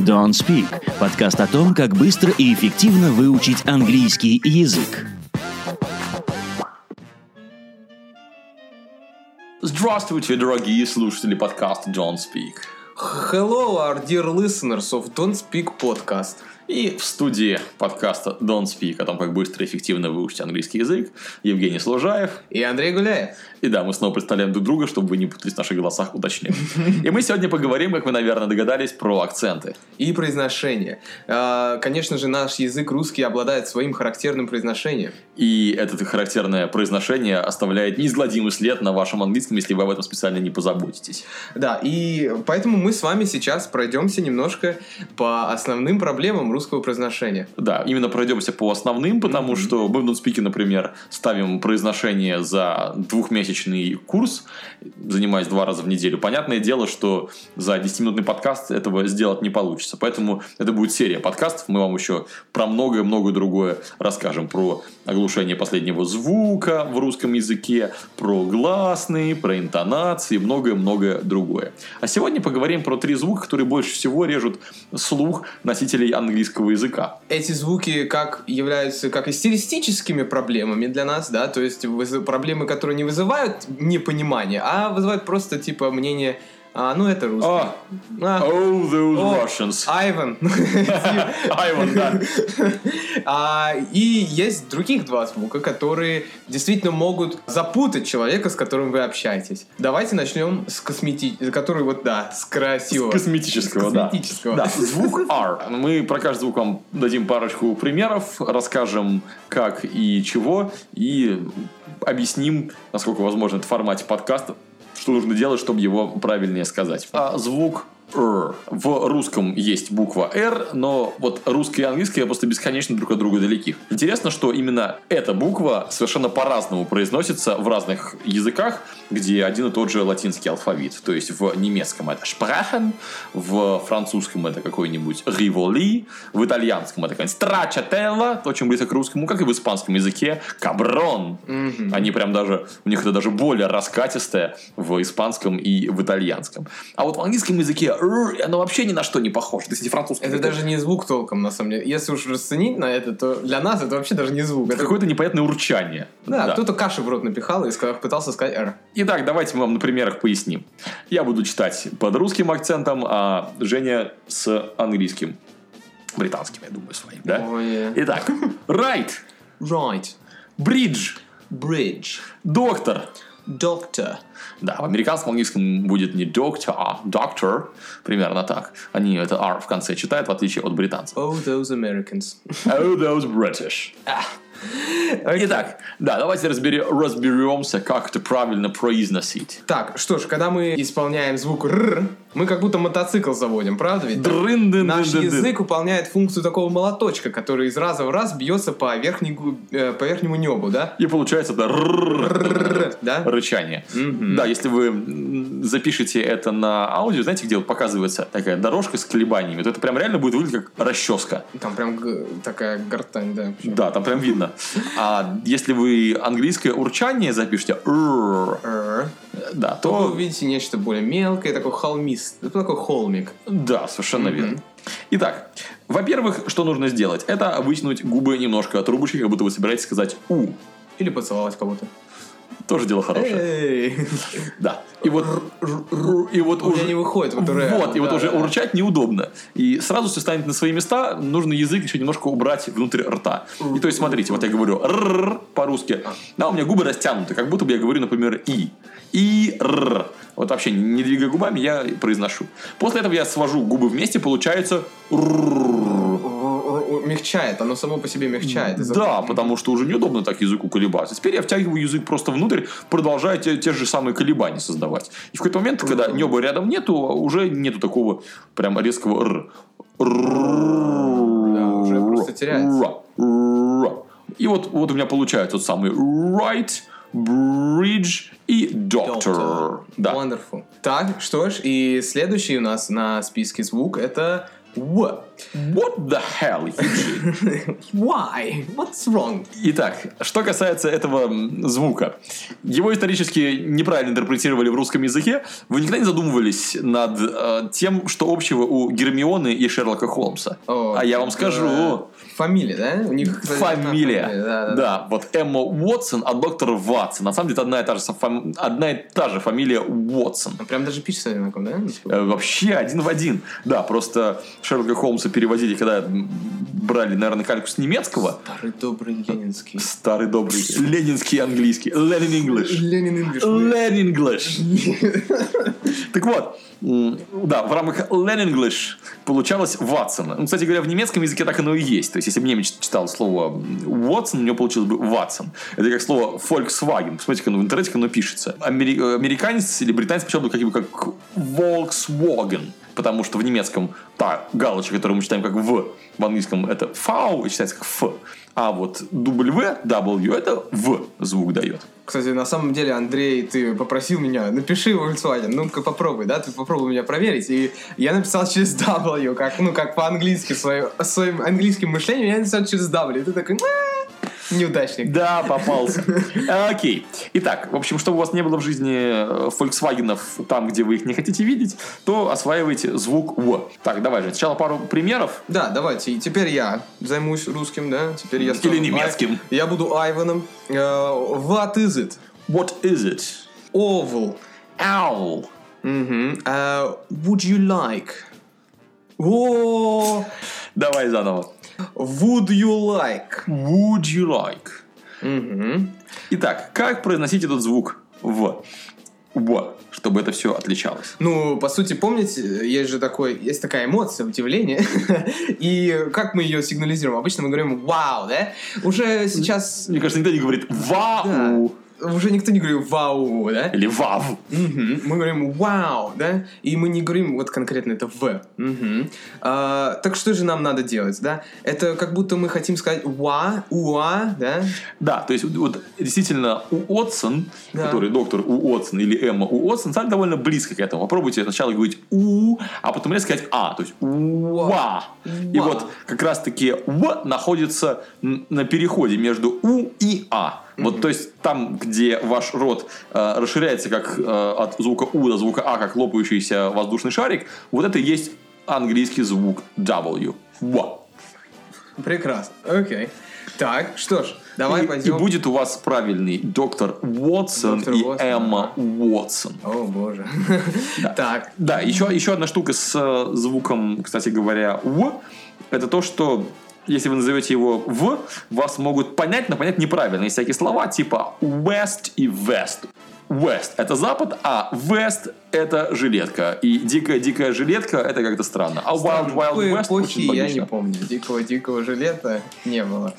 Don't Speak – подкаст о том, как быстро и эффективно выучить английский язык. Здравствуйте, дорогие слушатели подкаста Don't Speak. Hello, our dear listeners of Don't Speak podcast. И в студии подкаста Don't Speak о том, как быстро и эффективно выучить английский язык, Евгений Служаев. И Андрей Гуляев. И да, мы снова представляем друг друга, чтобы вы не путались в наших голосах, уточним. И мы сегодня поговорим, как вы, наверное, догадались, про акценты. И произношение. А, Конечно же, наш язык русский обладает своим характерным произношением. И это характерное произношение оставляет неизгладимый след на вашем английском, если вы об этом специально не позаботитесь. Да, и поэтому мы с вами сейчас пройдемся немножко по основным проблемам русского произношения. Да, именно пройдемся по основным, потому что мы в NoSpeak, например, ставим произношение за двухмесячный курс, занимаясь два раза в неделю. Понятное дело, что за 10-минутный подкаст этого сделать не получится. Поэтому это будет серия подкастов. Мы вам еще про многое-многое другое расскажем. Про оглушение последнего звука в русском языке, про гласные, про интонации многое-многое другое. А сегодня поговорим про три звука, которые больше всего режут слух носителей английского языка. Эти звуки как являются как и стилистическими проблемами для нас, да, то есть проблемы, которые не вызывают непонимания, а вызывают просто типа мнение, а, ну это русский. А, А, oh, those О, Russians. Айван. Айван, да. А, И есть других два звука, которые действительно могут запутать человека, с которым вы общаетесь. Давайте начнем с косметического, который вот, да, с красивого. Косметического, да. Косметического. Да, звук R. Мы про каждый звук вам дадим парочку примеров, расскажем как и чего, и объясним, насколько возможно, это в формате подкаста, что нужно делать, чтобы его правильнее сказать. А звук R. В русском есть буква R, но вот русское и английское просто бесконечно друг от друга далеки. Интересно, что именно эта буква совершенно по-разному произносится в разных языках, где один и тот же латинский алфавит. То есть в немецком это Sprachen, в французском это какой-нибудь Rivoli, в итальянском это какая-нибудь Stracciatella, очень близко к русскому, как и в испанском языке Cabron. Они прям даже, у них это даже более раскатистое в испанском и в итальянском. А вот в английском языке оно вообще ни на что не похоже. То есть эти французские. Это даже не звук толком, на самом деле. Если уж расценить на это, то для нас это вообще даже не звук. Это какое-то непонятное урчание. Да, кто-то каши в рот напихал и пытался сказать «р». Итак, давайте мы вам на примерах поясним. Я буду читать под русским акцентом, а Женя с английским. Британским, я думаю, своим, да? Ой. Итак, right, Right. bridge, Bridge. доктор. Doctor. Да, в американском английском будет не доктор, а doctor, примерно так. Они это R в конце читают, в отличие от британцев. Oh, those Americans. Oh, those British. Итак, да, давайте разбери- разберемся, как это правильно произносить. Так, что ж, когда мы исполняем звук «р», мы как будто мотоцикл заводим, правда ведь? Дрын-дын-дын-дын-дын. Наш язык выполняет функцию такого молоточка, который из раза в раз бьется по, верхней гу- э, по верхнему небу, да? И получается это Р, да? рычание. Да, если вы запишете это на аудио, знаете, где вот показывается такая дорожка с колебаниями, то это прям реально будет выглядеть как расческа. Там прям такая гортань, да. Да, там прям видно. А если вы английское урчание запишете, да, То вы увидите нечто более мелкое, такой холмист, это такой холмик. Да, совершенно верно. Итак, во-первых, что нужно сделать? Это вытянуть губы немножко от трубочки, как будто вы собираетесь сказать «у». Или поцеловать кого-то. Тоже дело хорошее. Да. И вот, и вот У меня не выходит вот. Вот, и вот уже урчать неудобно. И сразу все станет на свои места, нужно язык еще немножко убрать внутрь рта. И то есть, смотрите, вот я говорю по-русски, да, у меня губы растянуты, как будто бы я говорю, например, «и». И «р». Вот вообще не двигая губами, я произношу. После этого я свожу губы вместе, получается «р». Мягчает, оно само по себе мягчает. Да, потому что уже неудобно так языку колебаться. Теперь я втягиваю язык просто внутрь, продолжая те, те же самые колебания создавать. И в какой-то момент, когда неба рядом нету, уже нету такого прям резкого р. Да, уже просто теряется. И вот, вот у меня получается тот самый right, bridge и doctor. Doctor. Да. Wonderful. Так, что ж, и следующий у нас на списке звук это В. What the hell, Eugene? Why? What's wrong? Итак, что касается этого звука. Его исторически неправильно интерпретировали в русском языке. Вы никогда не задумывались над э, тем, что общего у Гермионы и Шерлока Холмса? О, а я вам скажу. Фамилия, да? У них кстати, Фамилия. одна Да, да, Да, вот Эмма Уотсон от доктора Ватсон. На самом деле это одна и та же, фам- одна и та же фамилия Уотсон. Прям даже пишется одинаково, да? Э, Вообще один в один. Да, просто Шерлока Холмса переводили, когда брали, наверное, кальку с немецкого. Старый добрый ленинский. Старый добрый ленинский английский. Ленин English. Ленин English. Len English. Так вот, да, в рамках Len English получалось Ватсон. Ну, кстати говоря, в немецком языке так оно и есть. То есть, если бы немец читал слово Watson, у него получилось бы Ватсон. Это как слово Volkswagen. Посмотрите, оно в интернете, как оно пишется. Амери- э, Американец или британец сначала бы как, как Volkswagen. Потому что в немецком та галочка, которую мы читаем как В, в английском это V, и читается как F. А вот W, W, это В звук дает. Кстати, на самом деле, Андрей, ты попросил меня, напиши Volkswagen, ну-ка попробуй, да, ты попробуй меня проверить. И я написал через W, как, ну, как по-английски, своим, своим английским мышлением я написал через W. И ты такой, «А, неудачник. Да, попался. Окей. Итак, в общем, чтобы у вас не было в жизни э, Volkswagen'ов там, где вы их не хотите видеть, то осваивайте звук В. Так, давай же. Сначала пару примеров. Да, давайте. И теперь я займусь русским, да? Теперь я Или немецким. Ай- Я буду Айваном. Э, What is it? What is it? Oval. Owl. Мгм. Э, Would you like? О, Давай заново. Would you like? Would you like? Мгм. Итак, как произносить этот звук В? В, чтобы это все отличалось. Ну, по сути, помните, есть же такой, есть такая эмоция, удивление. И как мы ее сигнализируем? Обычно мы говорим «вау», да? Уже сейчас... Мне кажется, никто не говорит «вау» Уже никто не говорит «вау», да? или «вав». Мгм. Мы говорим «вау», да? И мы не говорим вот конкретно это «в». Мгм. А, так что же нам надо делать, да? Это как будто мы хотим сказать «уа», «уа», да? Да, то есть вот действительно у Отсон, Да. который доктор у Отсон или Эмма у Отсон, стали довольно близко к этому. Попробуйте сначала говорить у, а потом резко сказать а, то есть уа. И вот как раз таки в находится на переходе между у и а. Вот, то есть там, где ваш рот э, расширяется как э, от звука у до звука а, как лопающийся воздушный шарик, вот это и есть английский звук W. Ва. Прекрасно. Окей. Так, что ж, давай и, пойдем. и будет у вас правильный доктор Уотсон Доктор и Уотсон, Эмма Уотсон. О, боже. Так, Да, еще, еще одна штука с э, звуком, кстати говоря, В, это то, что если вы назовете его в, вас могут понять, но понять неправильно. Есть всякие слова типа west и west. West – это запад, а west – это жилетка. И дикая-дикая жилетка – это как-то странно. А wild wild west эпохи очень я не помню. Дикого-дикого жилета не было.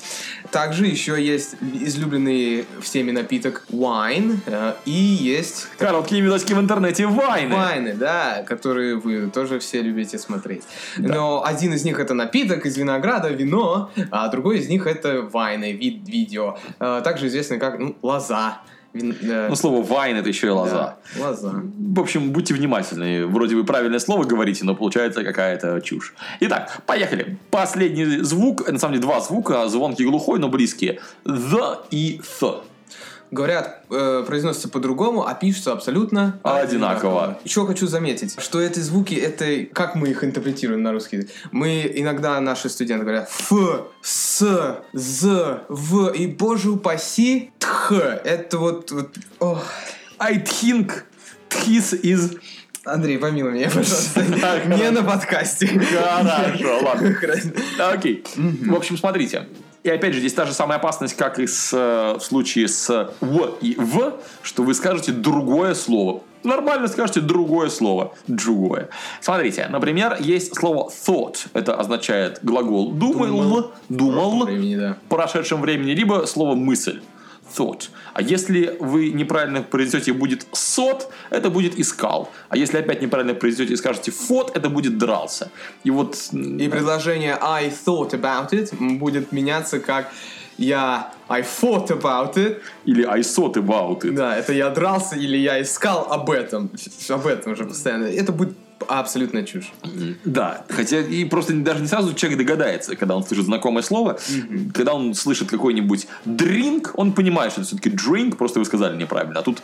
Также еще есть излюбленный всеми напиток wine. э, И есть Короткие видосики в интернете вайны. вайны, да, которые вы тоже все любите смотреть. Но один из них это напиток из винограда, вино, а другой из них это вайны, вид, видео. Э, Также известный как ну, лоза. Вин- Ну, слово вайн – это еще и лоза. да, лоза. В общем, будьте внимательны. Вроде вы правильное слово говорите, но получается какая-то чушь. Итак, поехали. Последний звук, на самом деле два звука, звонкий глухой, но близкие. The и th. Говорят, э, произносится по-другому, а пишется абсолютно Одинаково. Еще хочу заметить, что эти звуки, это как мы их интерпретируем на русский язык. Мы иногда, наши студенты говорят ф, с, з, в, и, боже упаси, тх. Это вот... вот ох. I think this is... Андрей, помилуй меня, пожалуйста. Не на подкасте. Хорошо, ладно. Окей. В общем, смотрите. И опять же, здесь та же самая опасность, как и с, э, в случае с в и в, что вы скажете другое слово. Нормально скажете другое слово. Другое. Смотрите, например, есть слово thought. Это означает глагол думал, Думал. думал, Времени, да. в прошедшем времени, либо слово мысль. Thought. А если вы неправильно произнесете будет сот, это будет искал. А если опять неправильно произнесете и скажете фот, это будет дрался. И вот И предложение I thought about it будет меняться как я I thought about it. или I thought about it. Да, это я дрался или я искал об этом. Об этом же постоянно. Это будет Абсолютно чушь. Да, хотя и просто даже не сразу человек догадается, когда он слышит знакомое слово. Когда он слышит какой-нибудь drink, он понимает, что это все-таки drink, просто вы сказали неправильно. А тут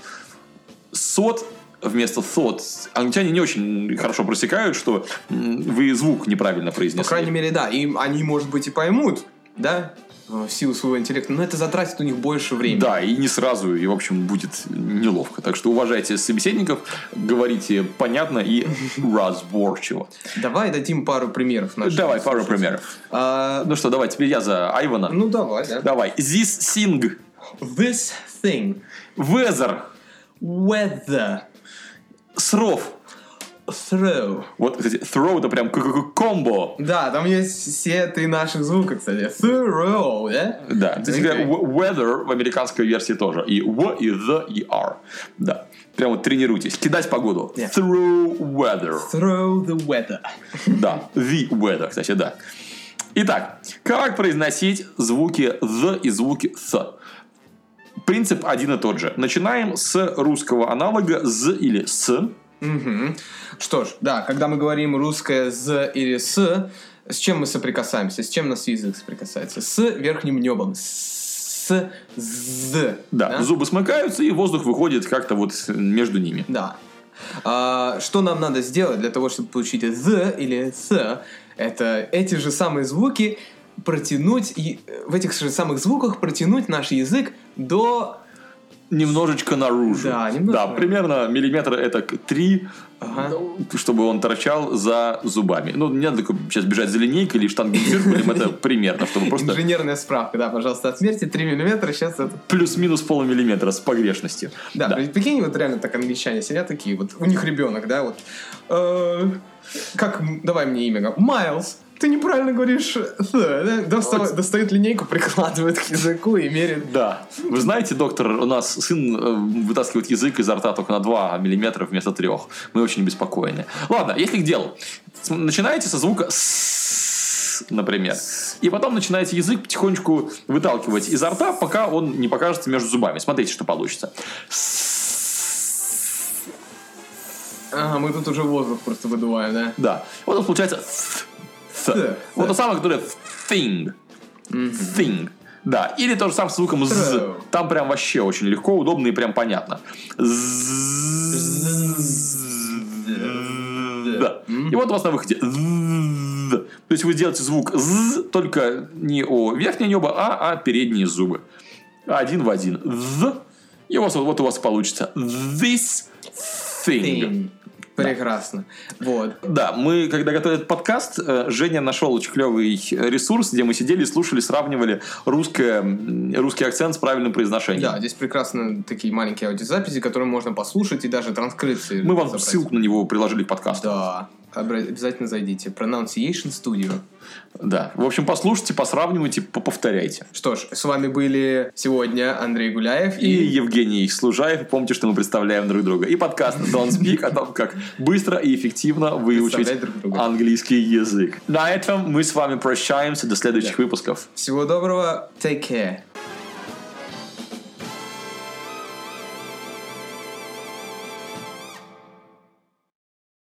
сот вместо thought. Англичане не очень хорошо просекают, что вы звук неправильно По произнесли. крайней мере, да. И они, может быть, и поймут, да, в силу своего интеллекта, но это затратит у них больше времени. Да, и не сразу, и, в общем, будет неловко. Так что уважайте собеседников, говорите понятно и разборчиво. Давай дадим пару примеров. Давай пару примеров. А, Ну что, давай, теперь я за Айвана. ну, давай, да. Давай. This thing. This thing. Weather. Weather. Сров. Throw. Вот, кстати, throw это прям комбо. Да, там есть все три наших звука, кстати. Throw, да? Да, кстати w- weather в американской версии тоже. И w, и the, и r. Да. Прям вот тренируйтесь. Кидать погоду. Yeah. Through weather. Throw the weather. Да, the weather, кстати, да. Итак, как произносить звуки the и звуки th? Принцип один и тот же. Начинаем с русского аналога з или с. Мгм. Что ж, да, когда мы говорим русское «з» или «с», с чем мы соприкасаемся? С чем наш язык соприкасается? С верхним небом. С «з». Да, зубы смыкаются, и воздух выходит как-то вот между ними. Да. А, что нам надо сделать для того, чтобы получить «з» или «с»? Это эти же самые звуки протянуть, и э, в этих же самых звуках протянуть наш язык до... Немножечко наружу. Да, немножко Да, наружу. примерно миллиметра это три, Ага. ну, чтобы он торчал за зубами. Ну, не надо сейчас бежать за линейкой или штангенциркулем, это примерно, чтобы просто Инженерная справка, да, пожалуйста, отмерьте 3 миллиметра, сейчас это... плюс-минус полмиллиметра с погрешностью. Да, при- прикинь, вот реально так англичане сидят такие, вот у них ребенок, да, вот. э, как, давай мне имя, Майлз, ты неправильно говоришь? Достав- достает линейку, прикладывает к языку и меряет. Да. Вы знаете, доктор, у нас сын э, вытаскивает язык изо рта только на 2 миллиметра вместо 3. Мы очень беспокойны. Ладно, если к делу. Начинаете со звука «с», например. И потом начинаете язык потихонечку выталкивать изо рта, пока он не покажется между зубами. Смотрите, что получится. Ага, мы тут уже воздух просто выдуваем, да? Да. Вот нас получается «th». Вот то самое, которое thing. Thing. Да. Или то же самое с звуком «з». Там прям вообще очень легко, удобно и прям понятно. Да. И вот у вас на выходе. То есть вы делаете звук «з», только не о верхнее небо, а о передние зубы. Один в один. «з». И у вас вот, вот у вас получится this thing. Thing. Прекрасно. Вот. Да, мы, когда готовили этот подкаст, э, Женя нашел очень клевый ресурс, где мы сидели, слушали, сравнивали русское, русский акцент с правильным произношением. Да, здесь прекрасно такие маленькие аудиозаписи, которые можно послушать и даже транскрипции. Мы вам забрать. ссылку на него приложили к подкасту. Да, обязательно зайдите. Pronunciation Studio. Да. В общем, послушайте, посравнивайте, повторяйте. Что ж, с вами были сегодня Андрей Гуляев И Евгений Служаев. Помните, что мы представляем друг друга. И подкаст Don't Speak о том, как быстро и эффективно выучить друг английский язык. На этом мы с вами прощаемся. До следующих выпусков. Всего доброго. Take care.